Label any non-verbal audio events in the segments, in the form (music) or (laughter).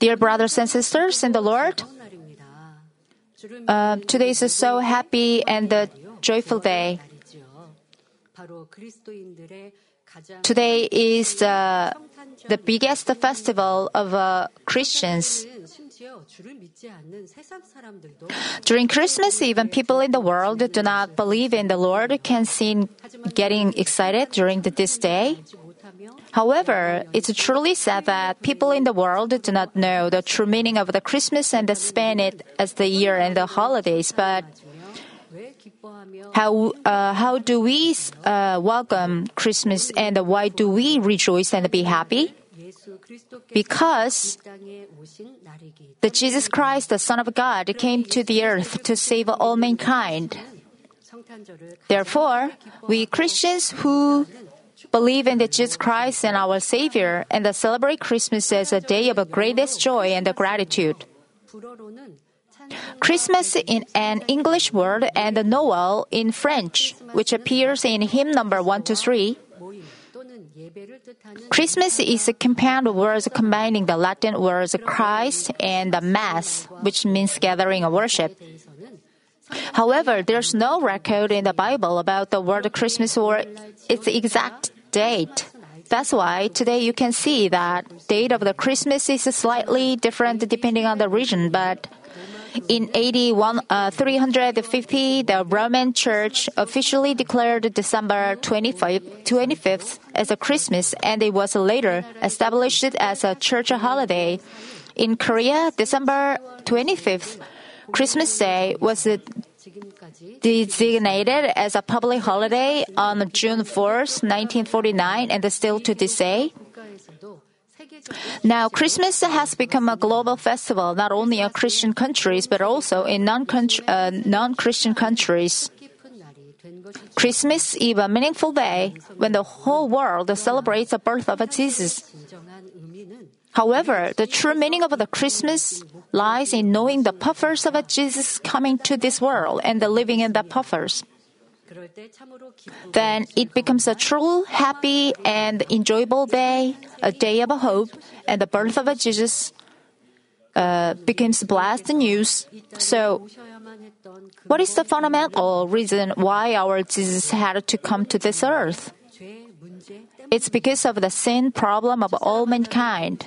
Dear brothers and sisters in the Lord, uh, today is a so happy and a joyful day. Today is uh, the biggest festival of uh, Christians. During Christmas, even people in the world who do not believe in the Lord can seem getting excited during this day. However, it's truly sad that people in the world do not know the true meaning of the Christmas and the spend it as the year and the holidays. But how uh, how do we uh, welcome Christmas and why do we rejoice and be happy? Because the Jesus Christ, the Son of God, came to the earth to save all mankind. Therefore, we Christians who believe in the Jesus Christ and our Savior, and celebrate Christmas as a day of greatest joy and gratitude. Christmas in an English word and Noel in French, which appears in hymn number 1 to 3. Christmas is a compound of words combining the Latin words Christ and the Mass, which means gathering of worship. However, there's no record in the Bible about the word Christmas or its exact date. That's why today you can see that date of the Christmas is slightly different depending on the region, but in AD uh, 350, the Roman Church officially declared December 25th, 25th as a Christmas, and it was later established as a church holiday. In Korea, December 25th, Christmas Day was designated as a public holiday on June 4, 1949, and still to this day. Now, Christmas has become a global festival not only in Christian countries but also in non uh, Christian countries. Christmas is a meaningful day when the whole world celebrates the birth of Jesus. However, the true meaning of the Christmas lies in knowing the puffers of Jesus coming to this world and the living in the puffers. Then it becomes a true, happy, and enjoyable day, a day of hope, and the birth of Jesus uh, becomes blessed news. So, what is the fundamental reason why our Jesus had to come to this earth? It's because of the sin problem of all mankind.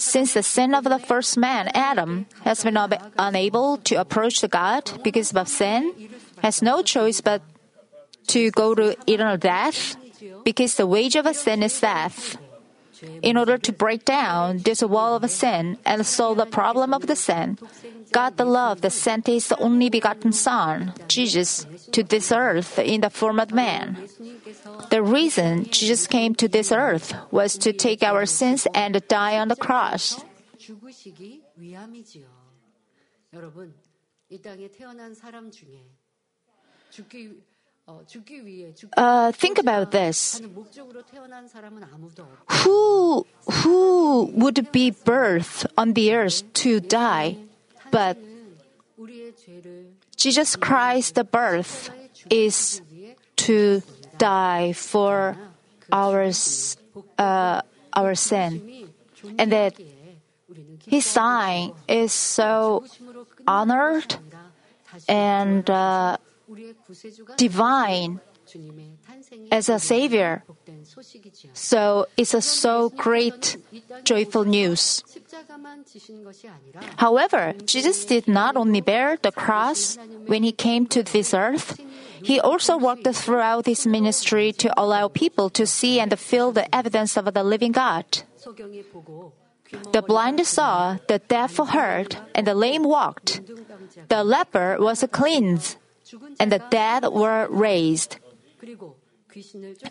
Since the sin of the first man, Adam, has been unable to approach God because of sin, has no choice but to go to eternal death because the wage of a sin is death in order to break down this wall of sin and solve the problem of the sin. God the Love that sent His only begotten Son, Jesus, to this earth in the form of man. The reason Jesus came to this earth was to take our sins and die on the cross. Uh, think about this. Who, who would be birthed on the earth to die? But Jesus Christ, the birth, is to die for our, uh, our sin. And that his sign is so honored and uh, divine as a savior. So it's a so great joyful news. However, Jesus did not only bear the cross when he came to this earth, he also worked throughout his ministry to allow people to see and feel the evidence of the living God. The blind saw, the deaf heard, and the lame walked. The leper was cleansed and the dead were raised.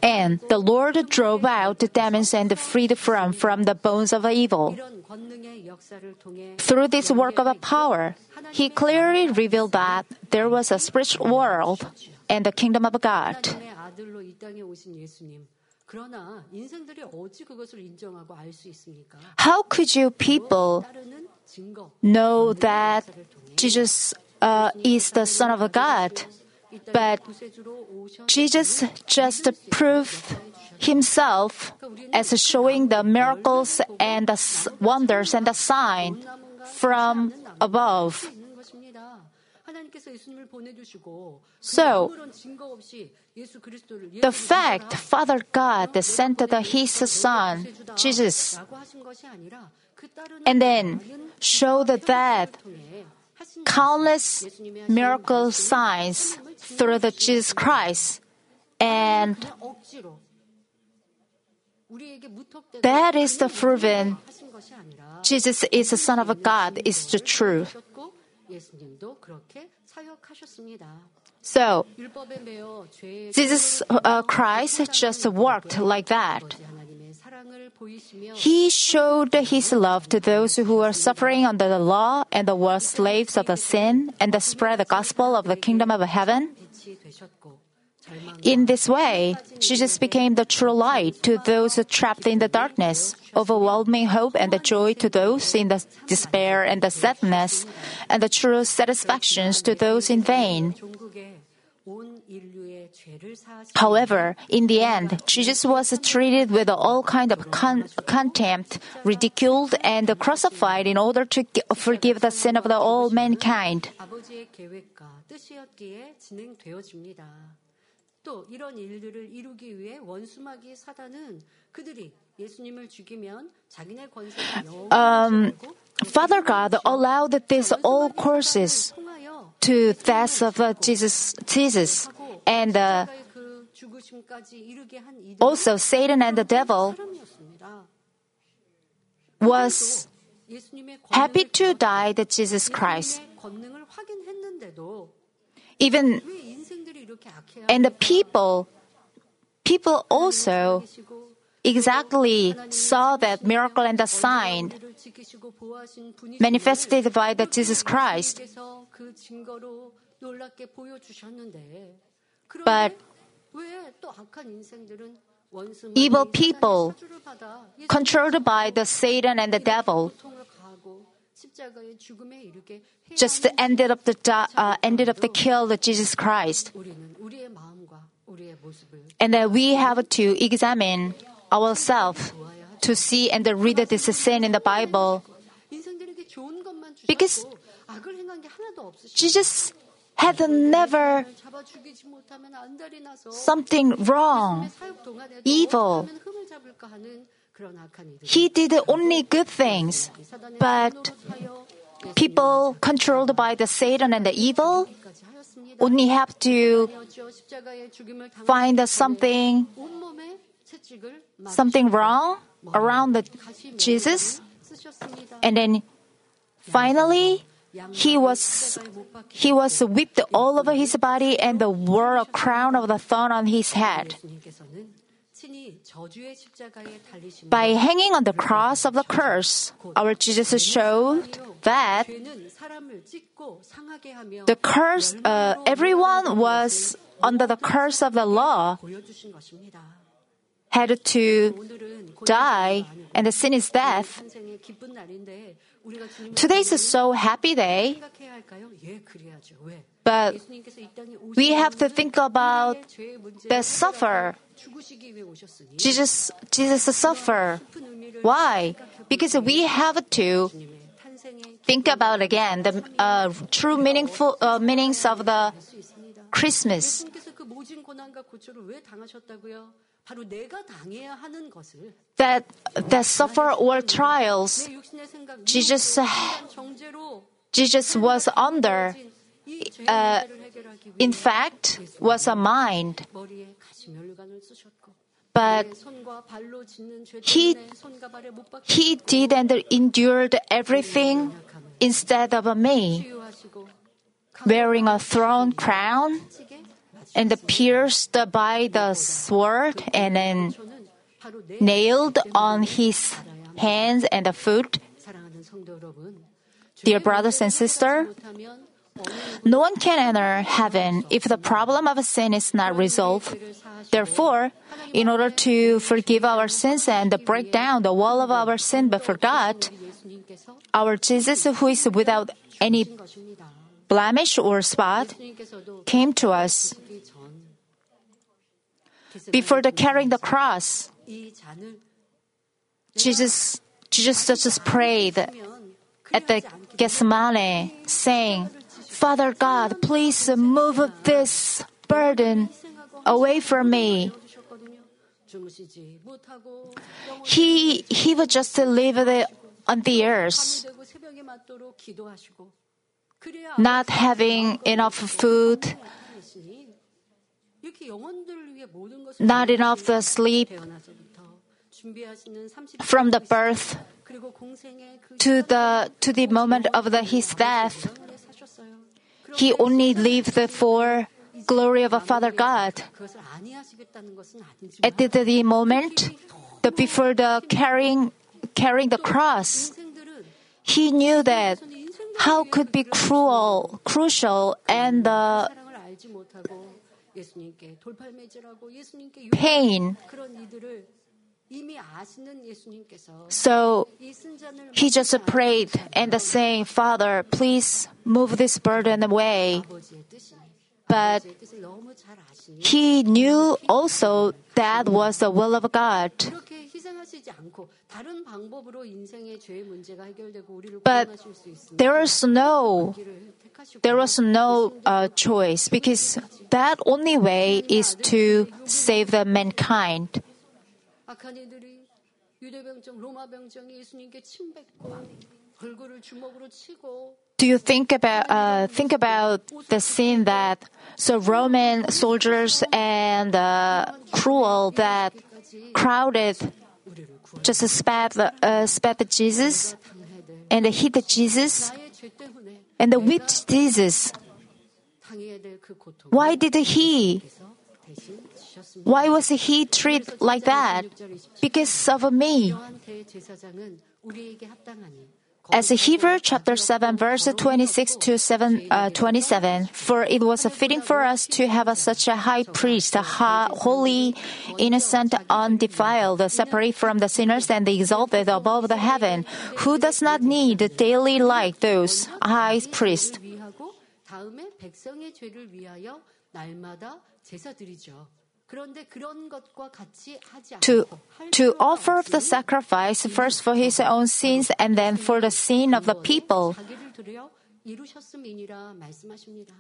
And the Lord drove out the demons and freed from from the bones of evil. Through this work of power, he clearly revealed that there was a spiritual world and the kingdom of God. How could you people know that Jesus uh, is the Son of God But Jesus just proved himself as showing the miracles and the wonders and the sign from above. So, The fact Father God sent the, His Son, Jesus, and then showed that countless miracle signs through the Jesus Christ, and that is the proven Jesus is the Son of God is the truth. So Jesus uh, Christ just worked like that. He showed his love to those who were suffering under the law and were slaves of the sin and spread the gospel of the kingdom of heaven. In this way, Jesus became the true light to those trapped in the darkness, overwhelming hope and the joy to those in the despair and the sadness, and the true satisfactions to those in vain. However, in the end, Jesus was treated with all kind of con- contempt, ridiculed, and crucified in order to gi- forgive the sin of the all mankind. 또 이런 일들을 이루기 위해 원수마귀 사단은 그들이 예수님을 죽이면 자기네 권세를 Um, 영원히 Father God allowed these all courses 통하여 to death of uh, Jesus, Jesus, and uh, 십자가의 그 죽으심까지 이르게 한 이들은 also Satan and the devil 사람이었습니다. was 예수님의 권능을 happy to die the Jesus Christ. 예수님의 권능을 확인했는데도 Even and the people, people also exactly saw that miracle and the sign manifested by the Jesus Christ. But evil people controlled by the Satan and the devil just ended up the uh, ended up the kill of Jesus Christ. And that we have to examine ourselves to see and read this sin in the Bible. Because Jesus had never something wrong, evil. He did only good things, but people controlled by the Satan and the evil only have to find something something wrong around the Jesus. And then finally he was he was whipped all over his body and wore a crown of the thorn on his head. By hanging on the cross of the curse, our Jesus showed that the curse, uh, everyone was under the curse of the law, had to die and the sin is death. Today is a so happy day. But we have to think about the suffer. Jesus, Jesus suffer. Why? Because we have to think about again the uh, true meaningful uh, meanings of the Christmas that that suffer or trials. Jesus Jesus was under. uh, in fact was a mind. but he he did and endured everything instead of me. wearing a throne crown and pierced by the sword and then nailed on his hands and the foot. Dear brothers and sisters, no one can enter heaven if the problem of sin is not resolved. Therefore, in order to forgive our sins and break down the wall of our sin before God, our Jesus, who is without any blemish or spot, came to us. Before the carrying the cross, Jesus, Jesus just prayed at the Gethsemane, saying, Father God, please move this burden away from me. He, he would just leave it on the earth not having enough food, not enough sleep, from the birth to the to the moment of the, his death, he only lived for glory of a Father God. At the, the moment, the, before the carrying carrying the cross, he knew that how could be cruel, crucial, and the pain. So he just prayed and saying, Father, please move this burden away. But he knew also that was the will of God. But there was no, there was no uh, choice because that only way is to save the mankind do you think about uh, think about the scene that so Roman soldiers and uh, cruel that crowded just spat uh, spat Jesus and hit Jesus and whipped Jesus. Why did he? Why was he treated like that? Because of me as Hebrew chapter 7 verse 26 to 7, uh, 27, for it was fitting for us to have a, such a high priest, a holy, innocent, undefiled, separate from the sinners and exalted above the heaven, who does not need daily like those high priests to, to offer the sacrifice first for his own sins and then for the sin of the people.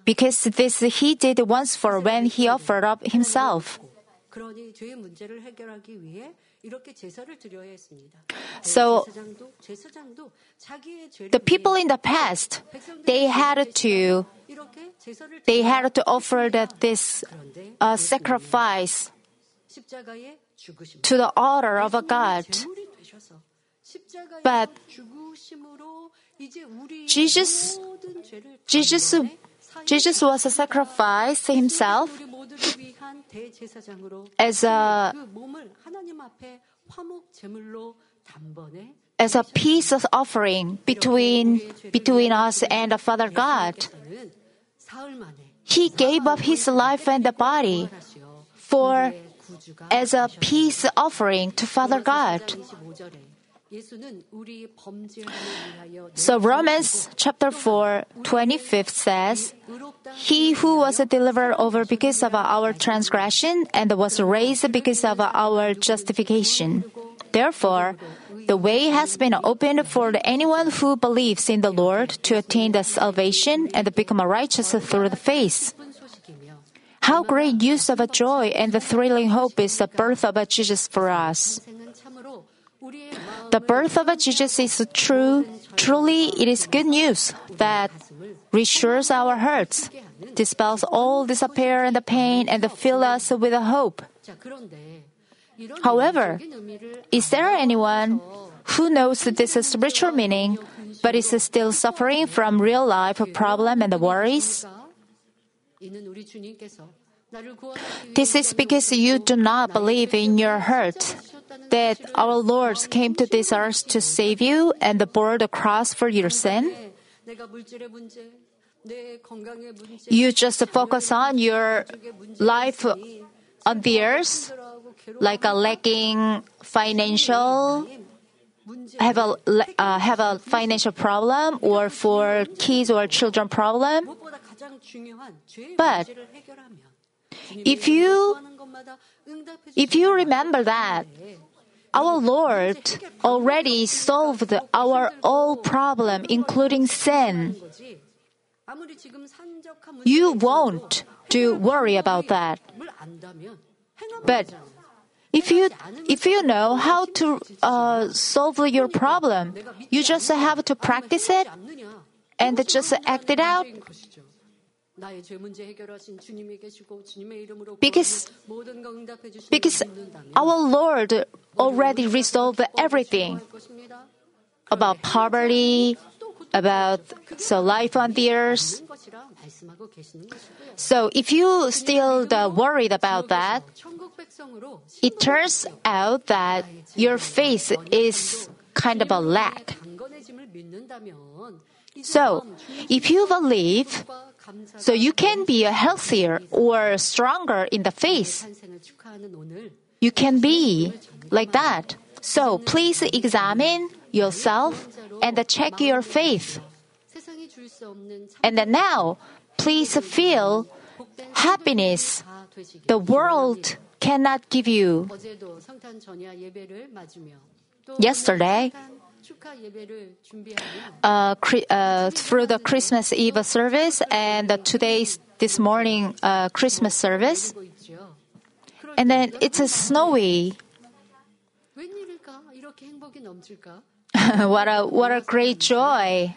Because this he did once for when he offered up himself. So the people in the past, they had to, they had to offer this uh, sacrifice to the altar of a God. But Jesus, Jesus, Jesus was sacrificed himself as a as a peace offering between between us and the Father God. He gave up his life and the body for as a peace offering to Father God. So Romans chapter 4, 25 says, He who was delivered over because of our transgression and was raised because of our justification. Therefore, the way has been opened for anyone who believes in the Lord to attain the salvation and become righteous through the faith. How great use of a joy and the thrilling hope is the birth of Jesus for us. The birth of Jesus is true. Truly, it is good news that reassures our hearts, dispels all despair and the pain, and fills us with a hope. However, is there anyone who knows this spiritual meaning but is still suffering from real life problem and worries? This is because you do not believe in your heart that our Lord came to this earth to save you and bore the cross for your sin? You just focus on your life on the earth, like a lacking financial, have a uh, have a financial problem, or for kids or children problem. But if you if you remember that, our Lord already solved our all problem, including sin. You won't to worry about that. But if you if you know how to uh, solve your problem, you just have to practice it and just act it out because, because our Lord already resolved everything about poverty, about so life on the earth. So if you still worried about that, it turns out that your faith is kind of a lack. So if you believe so you can be a healthier or stronger in the faith. You can be like that. So please examine yourself and check your faith. And now, please feel happiness the world cannot give you. Yesterday, uh, uh, through the Christmas Eve service and today's this morning uh, Christmas service. And then it's a snowy. (laughs) what a what a great joy!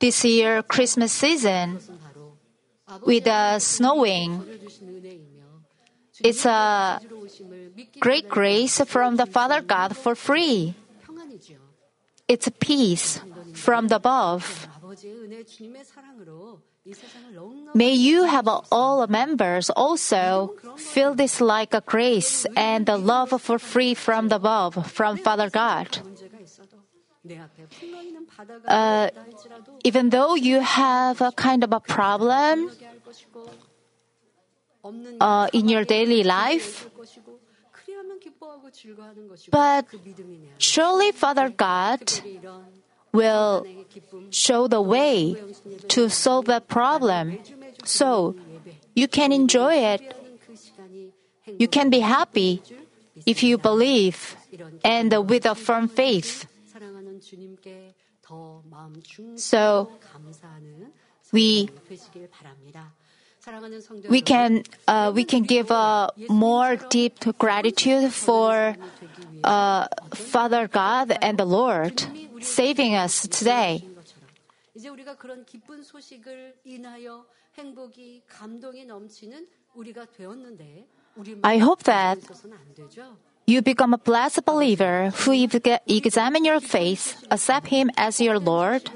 This year Christmas season with the snowing. It's a great grace from the Father God for free. It's peace from the above. May you have all members also feel this like a grace and the love for free from the above, from Father God. Uh, even though you have a kind of a problem uh, in your daily life, but surely Father God will show the way to solve that problem. So you can enjoy it. You can be happy if you believe and with a firm faith. So we we can uh, we can give a more deep gratitude for uh, Father God and the Lord saving us today. I hope that you become a blessed believer who examine your faith, accept Him as your Lord.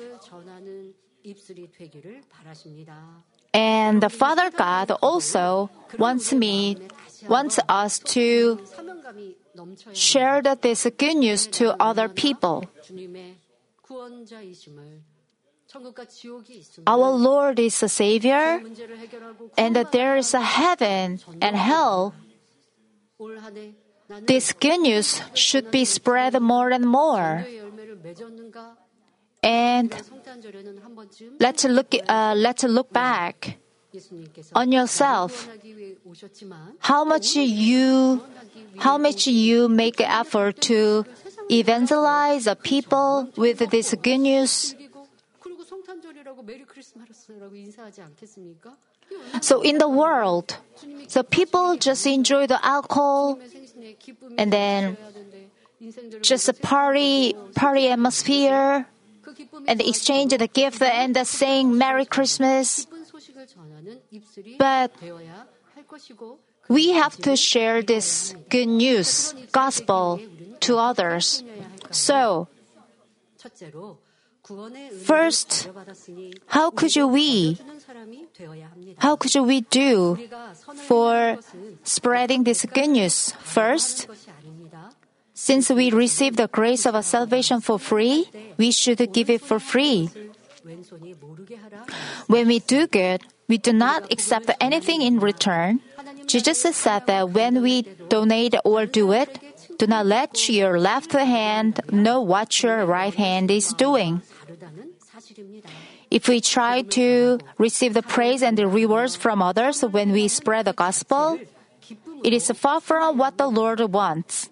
And the Father God also wants me, wants us to share this good news to other people. Our Lord is a Savior, and that there is a heaven and hell. This good news should be spread more and more. And let's look, uh, let's look back on yourself. How much you, how much you make effort to evangelize the people with this good news. So in the world, the people just enjoy the alcohol and then just a party, party atmosphere and exchange the gift and the saying Merry Christmas. But we have to share this good news, gospel, to others. So, First, how could we? How could we do for spreading this good news? First, since we receive the grace of salvation for free, we should give it for free. When we do good, we do not accept anything in return. Jesus said that when we donate or do it, do not let your left hand know what your right hand is doing. If we try to receive the praise and the rewards from others when we spread the gospel, it is far from what the Lord wants.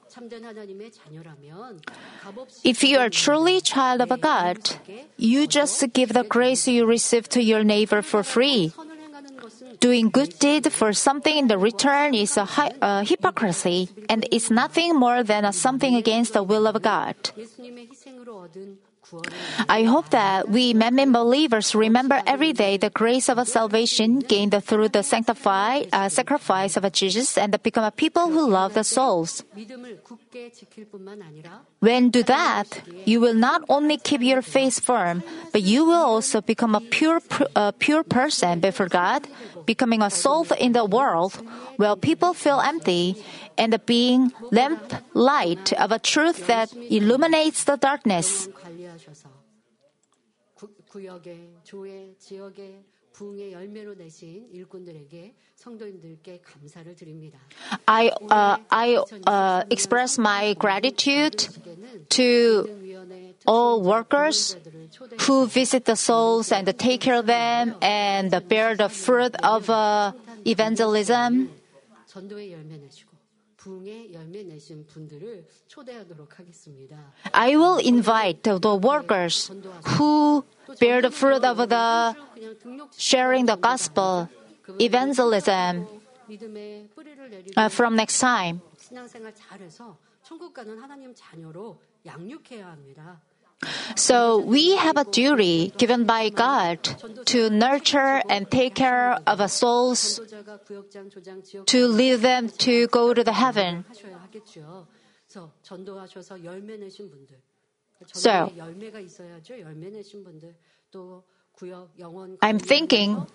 If you are truly child of God, you just give the grace you receive to your neighbor for free. Doing good deed for something in the return is a hi- hypocrisy and is nothing more than something against the will of God. I hope that we Manmin believers remember every day the grace of salvation gained through the sanctified uh, sacrifice of Jesus and become a people who love the souls. When do that, you will not only keep your faith firm, but you will also become a pure, pure person before God, becoming a soul in the world where people feel empty and being lamp light of a truth that illuminates the darkness. 관리하셔서 구, 구역에 조에 지역에 부흥의 열매로 내신 일꾼들에게 성도님들께 감사를 드립니다. I uh, I uh, express my gratitude to 위원회 all workers who visit the souls and take care of them and bear the fruit of uh, evangelism. 전도의 열매 내시고 I will invite the workers who bear the fruit of the sharing the gospel, evangelism uh, from next time. So we have a duty given by God to nurture and take care of our souls to lead them to go to the heaven. So I'm thinking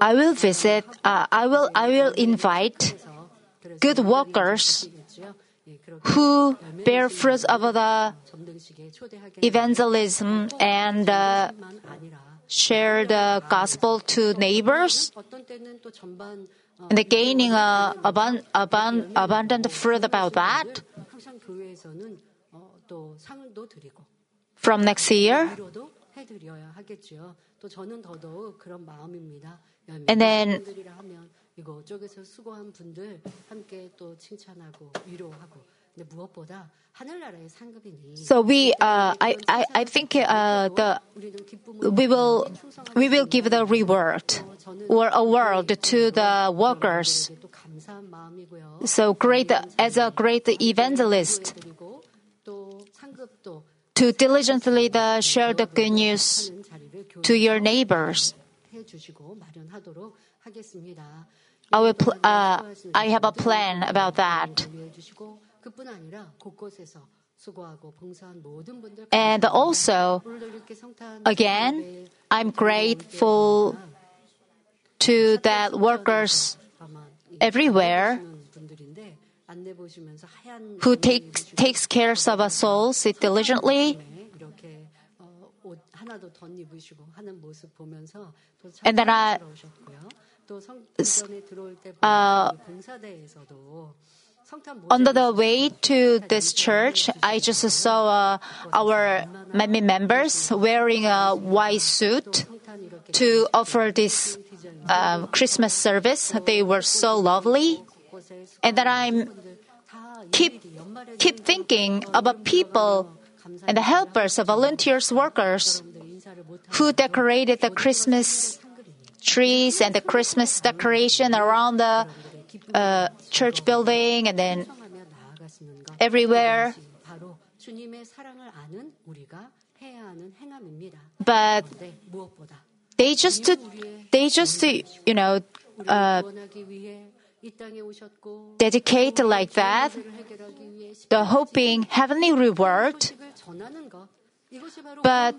I will visit uh, I will I will invite good workers who bear fruits of the evangelism and uh, share the gospel to neighbors and gaining uh, abundant fruit about that. From next year, and then 이라 하면 이곳저곳에서 수고한 분들 함께 또 칭찬하고 위로하고. 근데 무엇보다 하늘나라의 상급이니 So we, uh, I, I, I think uh, the 우리는 기쁨으로 we will we will give the reward or award to the workers. 또 감사한 마음이고요. So great as a great evangelist 그리고 또 상급도 to diligently the share the good news 하는 자리를 to your neighbors. I, pl- uh, I have a plan about that. And also, again, I'm grateful to that workers everywhere who takes takes care of our souls diligently. And then I, uh, under the way to this church, I just saw uh, our many members wearing a white suit to offer this uh, Christmas service. They were so lovely, and then I'm keep keep thinking about people and the helpers, the volunteers, workers who decorated the Christmas trees and the Christmas decoration around the uh, church building and then everywhere. But they just to, they just to, you know uh, dedicate like that, the hoping heavenly reward. But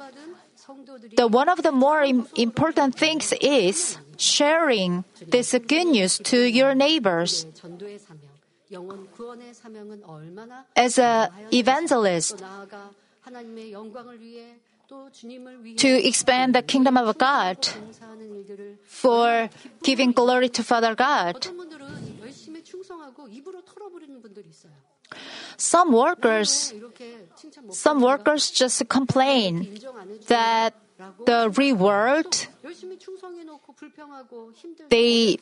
the one of the more Im- important things is sharing this good news to your neighbors. As an evangelist, to expand the kingdom of God, for giving glory to Father God. Some workers, some workers just complain that the reward they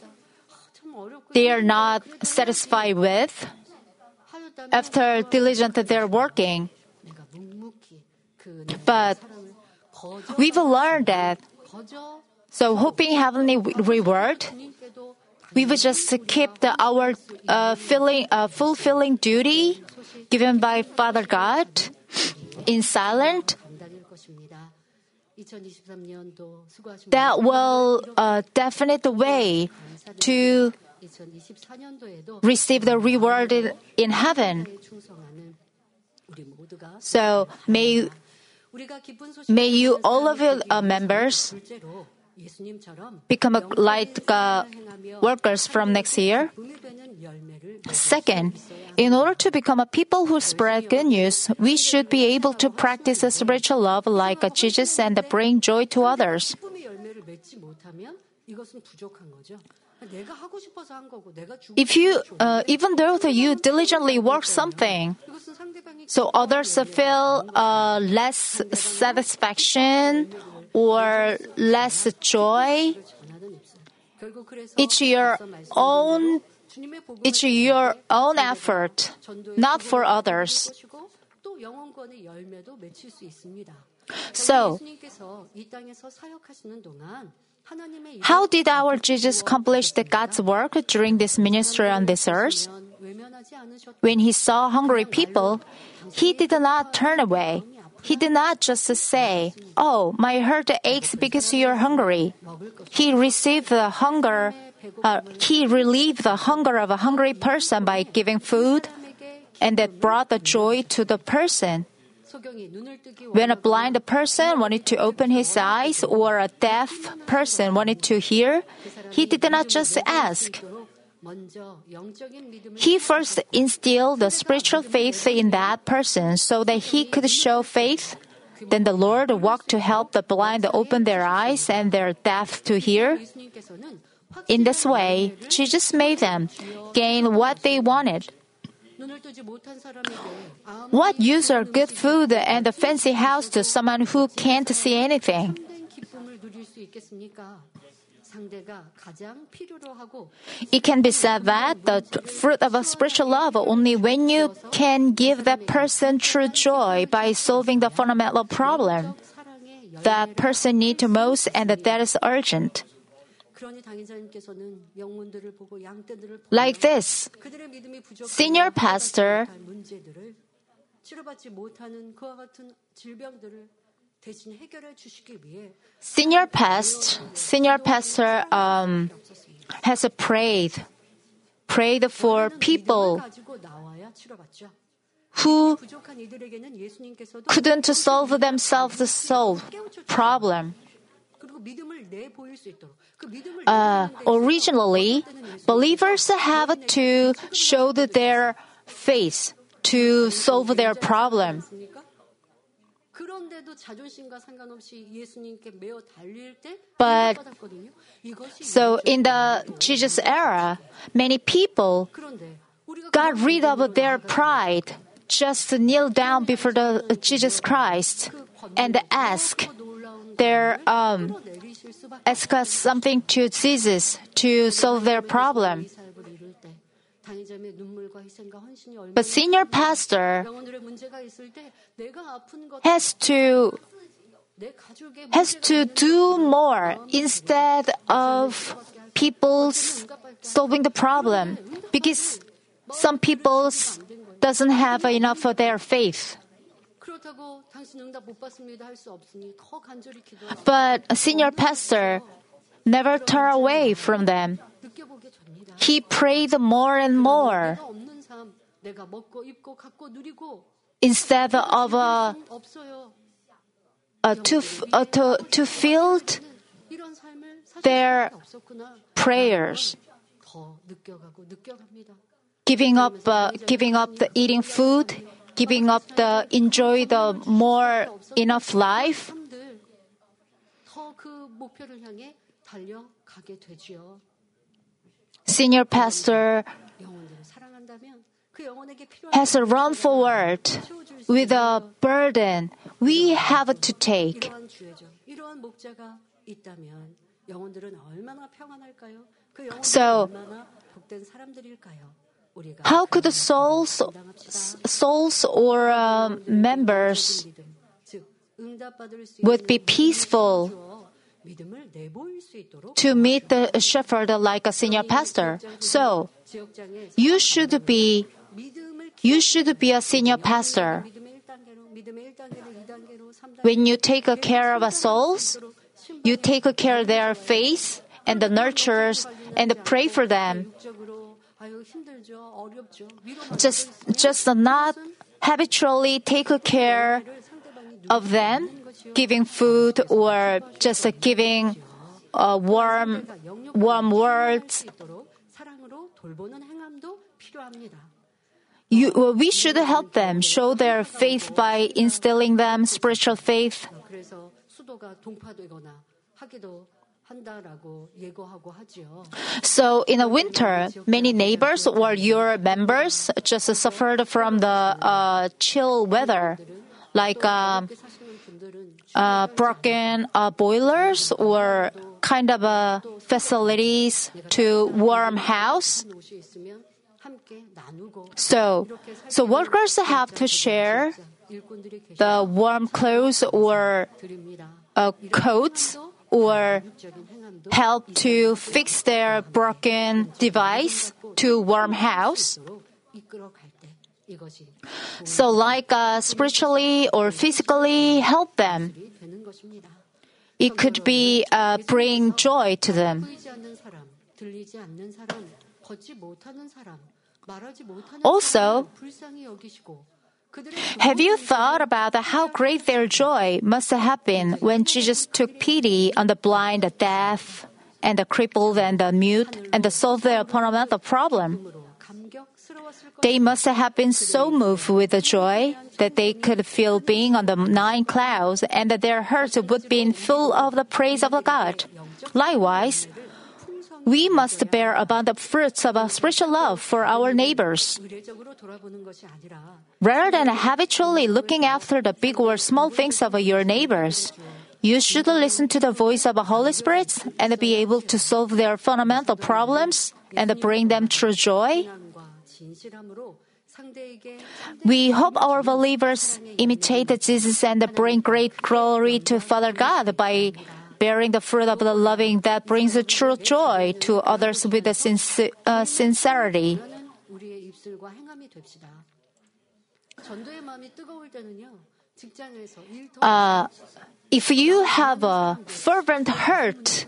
they are not satisfied with after diligent they're working. But we've learned that. So hoping heavenly reward, we would just keep the, our uh, filling, uh, fulfilling duty given by Father God in silent. That will uh, definite the way to receive the reward in, in heaven. So may may you all of your uh, members become a light uh, workers from next year? Second, in order to become a people who spread good news, we should be able to practice a spiritual love like Jesus and bring joy to others. If you, uh, even though you diligently work something, so others feel uh, less satisfaction or less joy. It's your own it's your own effort, not for others. So, how did our Jesus accomplish the God's work during this ministry on this earth? When he saw hungry people, he did not turn away. He did not just say, Oh, my heart aches because you're hungry. He received the hunger, uh, he relieved the hunger of a hungry person by giving food, and that brought the joy to the person. When a blind person wanted to open his eyes or a deaf person wanted to hear, he did not just ask, he first instilled the spiritual faith in that person so that he could show faith. Then the Lord walked to help the blind open their eyes and their deaf to hear. In this way, Jesus made them gain what they wanted. What use are good food and a fancy house to someone who can't see anything? It can be said that the fruit of a spiritual love only when you can give that person true joy by solving the fundamental problem that person needs most and that, that is urgent. Like this, senior pastor Senior past, senior pastor um, has prayed, prayed for people who couldn't solve themselves the soul problem. Uh, originally, believers have to show their face to solve their problem. But so in the Jesus era, many people got rid of their pride just to kneel down before the Jesus Christ and ask their um, ask us something to Jesus to solve their problem. But senior pastor has to has to do more instead of people solving the problem. because some people doesn't have enough of their faith. But a senior pastor never turn away from them. He prayed more and more. Instead of a, a to, a to, to fill their prayers, giving up, uh, giving up the eating food, giving up the enjoy the more enough life. Senior pastor has run forward with a burden we have to take. So, how could the souls, souls or members would be peaceful to meet the shepherd like a senior pastor. So, you should be you should be a senior pastor. When you take care of souls, you take care of their faith and the nurtures and pray for them. Just just not habitually take care of them giving food or just giving warm, warm words. You, well, we should help them show their faith by instilling them spiritual faith. So in the winter, many neighbors or your members just suffered from the uh, chill weather, like. Um, uh, broken uh, boilers or kind of uh, facilities to warm house. So, so workers have to share the warm clothes or uh, coats or help to fix their broken device to warm house. So, like uh, spiritually or physically help them. It could be uh, bring joy to them. Also, have you thought about how great their joy must have been when Jesus took pity on the blind, the deaf, and the crippled, and the mute, and solved their fundamental problem? They must have been so moved with the joy that they could feel being on the nine clouds and that their hearts would be full of the praise of the God. Likewise, we must bear abundant fruits of a spiritual love for our neighbors. Rather than habitually looking after the big or small things of your neighbors, you should listen to the voice of the Holy Spirit and be able to solve their fundamental problems and bring them true joy we hope our believers imitate Jesus and bring great glory to Father God by bearing the fruit of the loving that brings true joy to others with a sincer- uh, sincerity. Uh, if you have a fervent heart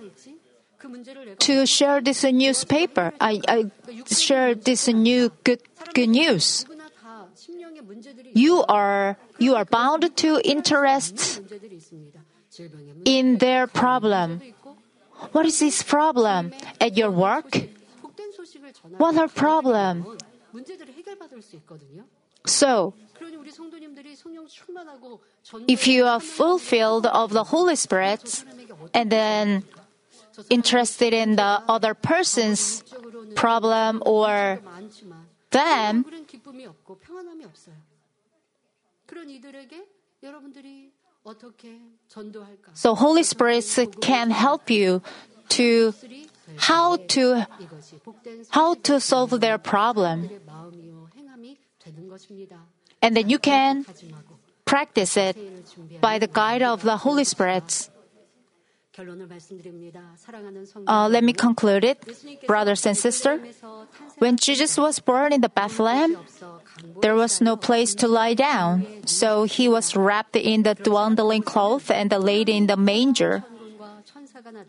to share this newspaper. I, I share this new good, good news. You are, you are bound to interest in their problem. What is this problem? At your work? What are problem? So, if you are fulfilled of the Holy Spirit, and then interested in the other person's problem or them. So Holy Spirit can help you to how to how to solve their problem. And then you can practice it by the guide of the Holy Spirit. Uh, let me conclude it, brothers and sisters. When Jesus was born in the Bethlehem, there was no place to lie down, so he was wrapped in the dwindling cloth and laid in the manger.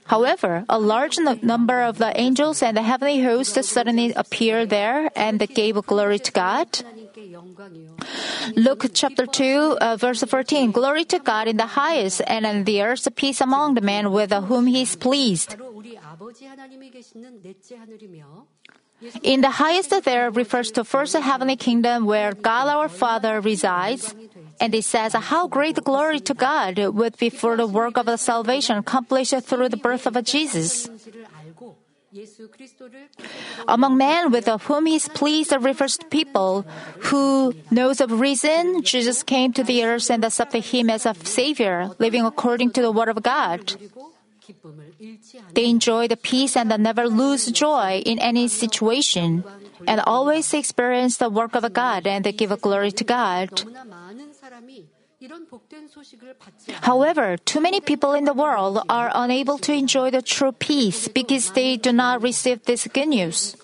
However, a large no- number of the angels and the heavenly host suddenly appeared there and gave glory to God. Luke chapter 2, uh, verse 14 Glory to God in the highest, and on the earth peace among the men with whom he is pleased. In the highest there refers to first heavenly kingdom where God our Father resides. And it says, How great glory to God would be for the work of salvation accomplished through the birth of Jesus. Among men with whom he is pleased refers to people who knows of reason Jesus came to the earth and accepted him as a savior, living according to the word of God. They enjoy the peace and never lose joy in any situation, and always experience the work of God and they give glory to God. However, too many people in the world are unable to enjoy the true peace because they do not receive this good news.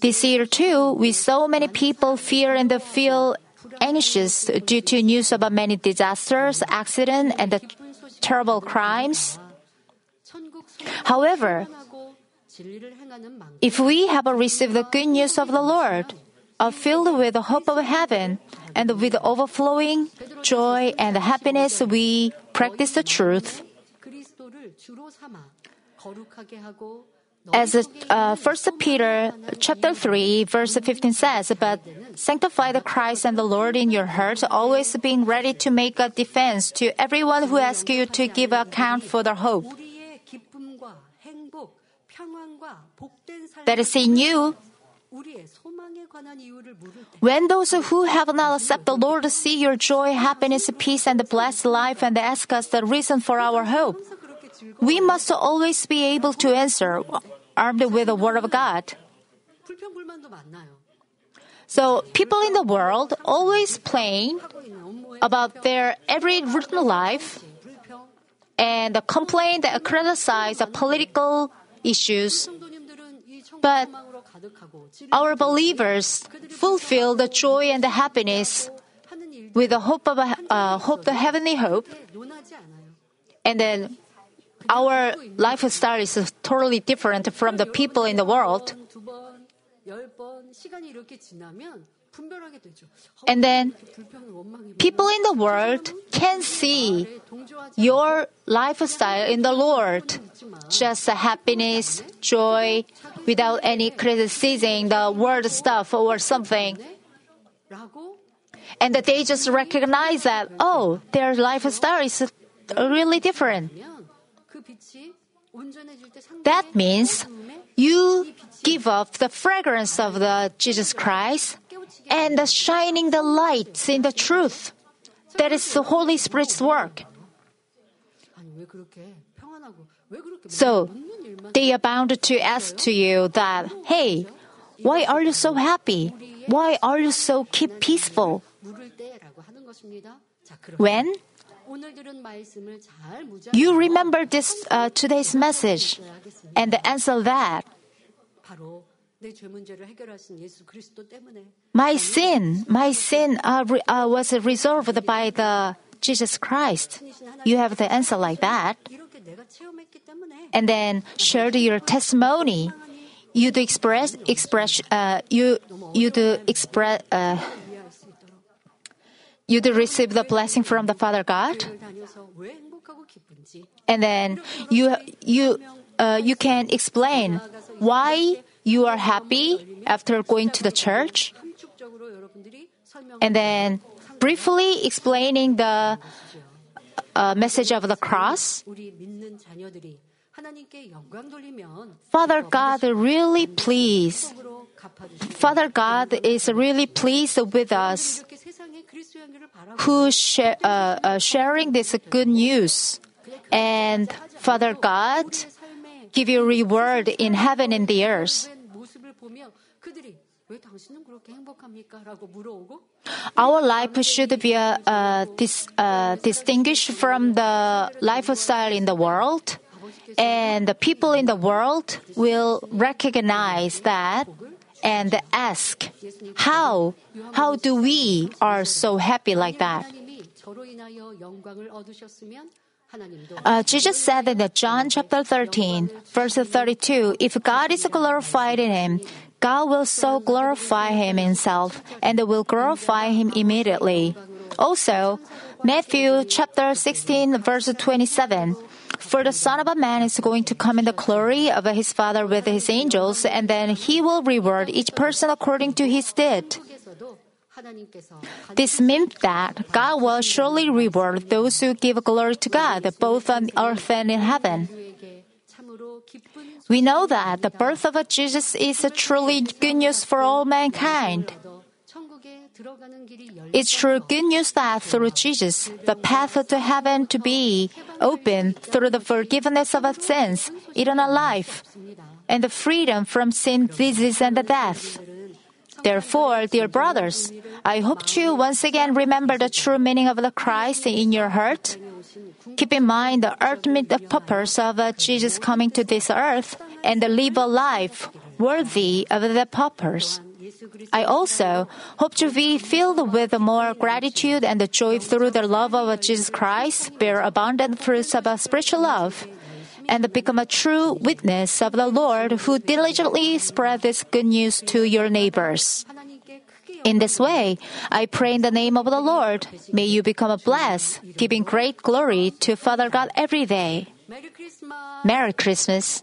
This year, too, we saw many people fear and feel anxious due to news about many disasters, accidents, and terrible crimes. However, if we have received the good news of the Lord, are filled with the hope of heaven, and with overflowing joy and happiness, we practice the truth. As uh, 1 Peter chapter 3 verse 15 says, but sanctify the Christ and the Lord in your heart, always being ready to make a defense to everyone who asks you to give account for the hope. That is in you when those who have not accepted the Lord see your joy, happiness, peace, and blessed life and ask us the reason for our hope, we must always be able to answer, armed with the Word of God. So people in the world always complain about their every routine life and complain that criticize the political issues. But our believers fulfill the joy and the happiness with the hope of a, uh, hope, the heavenly hope, and then our lifestyle is totally different from the people in the world. And then people in the world can see your lifestyle in the Lord. Just happiness, joy, without any criticizing the world stuff or something. And that they just recognize that, oh, their lifestyle is really different. That means you give up the fragrance of the Jesus Christ and the shining the lights in the truth. That is the Holy Spirit's work. So they are bound to ask to you that, hey, why are you so happy? Why are you so keep peaceful? When you remember this uh, today's message and the answer that my sin, my sin uh, uh, was resolved by the Jesus Christ. You have the answer like that. And then shared your testimony. You do express express uh, you you do express uh, you do receive the blessing from the Father God. And then you you uh, you can explain why you are happy after going to the church. And then briefly explaining the uh, message of the cross. Father God really pleased. Father God is really pleased with us who share, uh, uh, sharing this good news. And Father God give you reward in heaven and the earth. Our life should be uh, uh, dis, uh, distinguished from the lifestyle in the world. And the people in the world will recognize that and ask, how, how do we are so happy like that? Uh, Jesus said in John chapter 13, verse 32, if God is glorified in him, God will so glorify him himself and will glorify him immediately. Also, Matthew chapter 16, verse 27, for the Son of a Man is going to come in the glory of his Father with his angels, and then he will reward each person according to his deed. This means that God will surely reward those who give glory to God, both on earth and in heaven. We know that the birth of Jesus is truly good news for all mankind. It's true good news that through Jesus, the path to heaven to be open through the forgiveness of sins, eternal life, and the freedom from sin, disease, and death. Therefore, dear brothers, I hope you once again remember the true meaning of the Christ in your heart. Keep in mind the ultimate purpose of uh, Jesus coming to this earth and live a life worthy of the purpose. I also hope to be filled with more gratitude and joy through the love of Jesus Christ, bear abundant fruits of a spiritual love, and become a true witness of the Lord who diligently spread this good news to your neighbors. In this way, I pray in the name of the Lord, may you become a bless, giving great glory to Father God every day. Merry Christmas.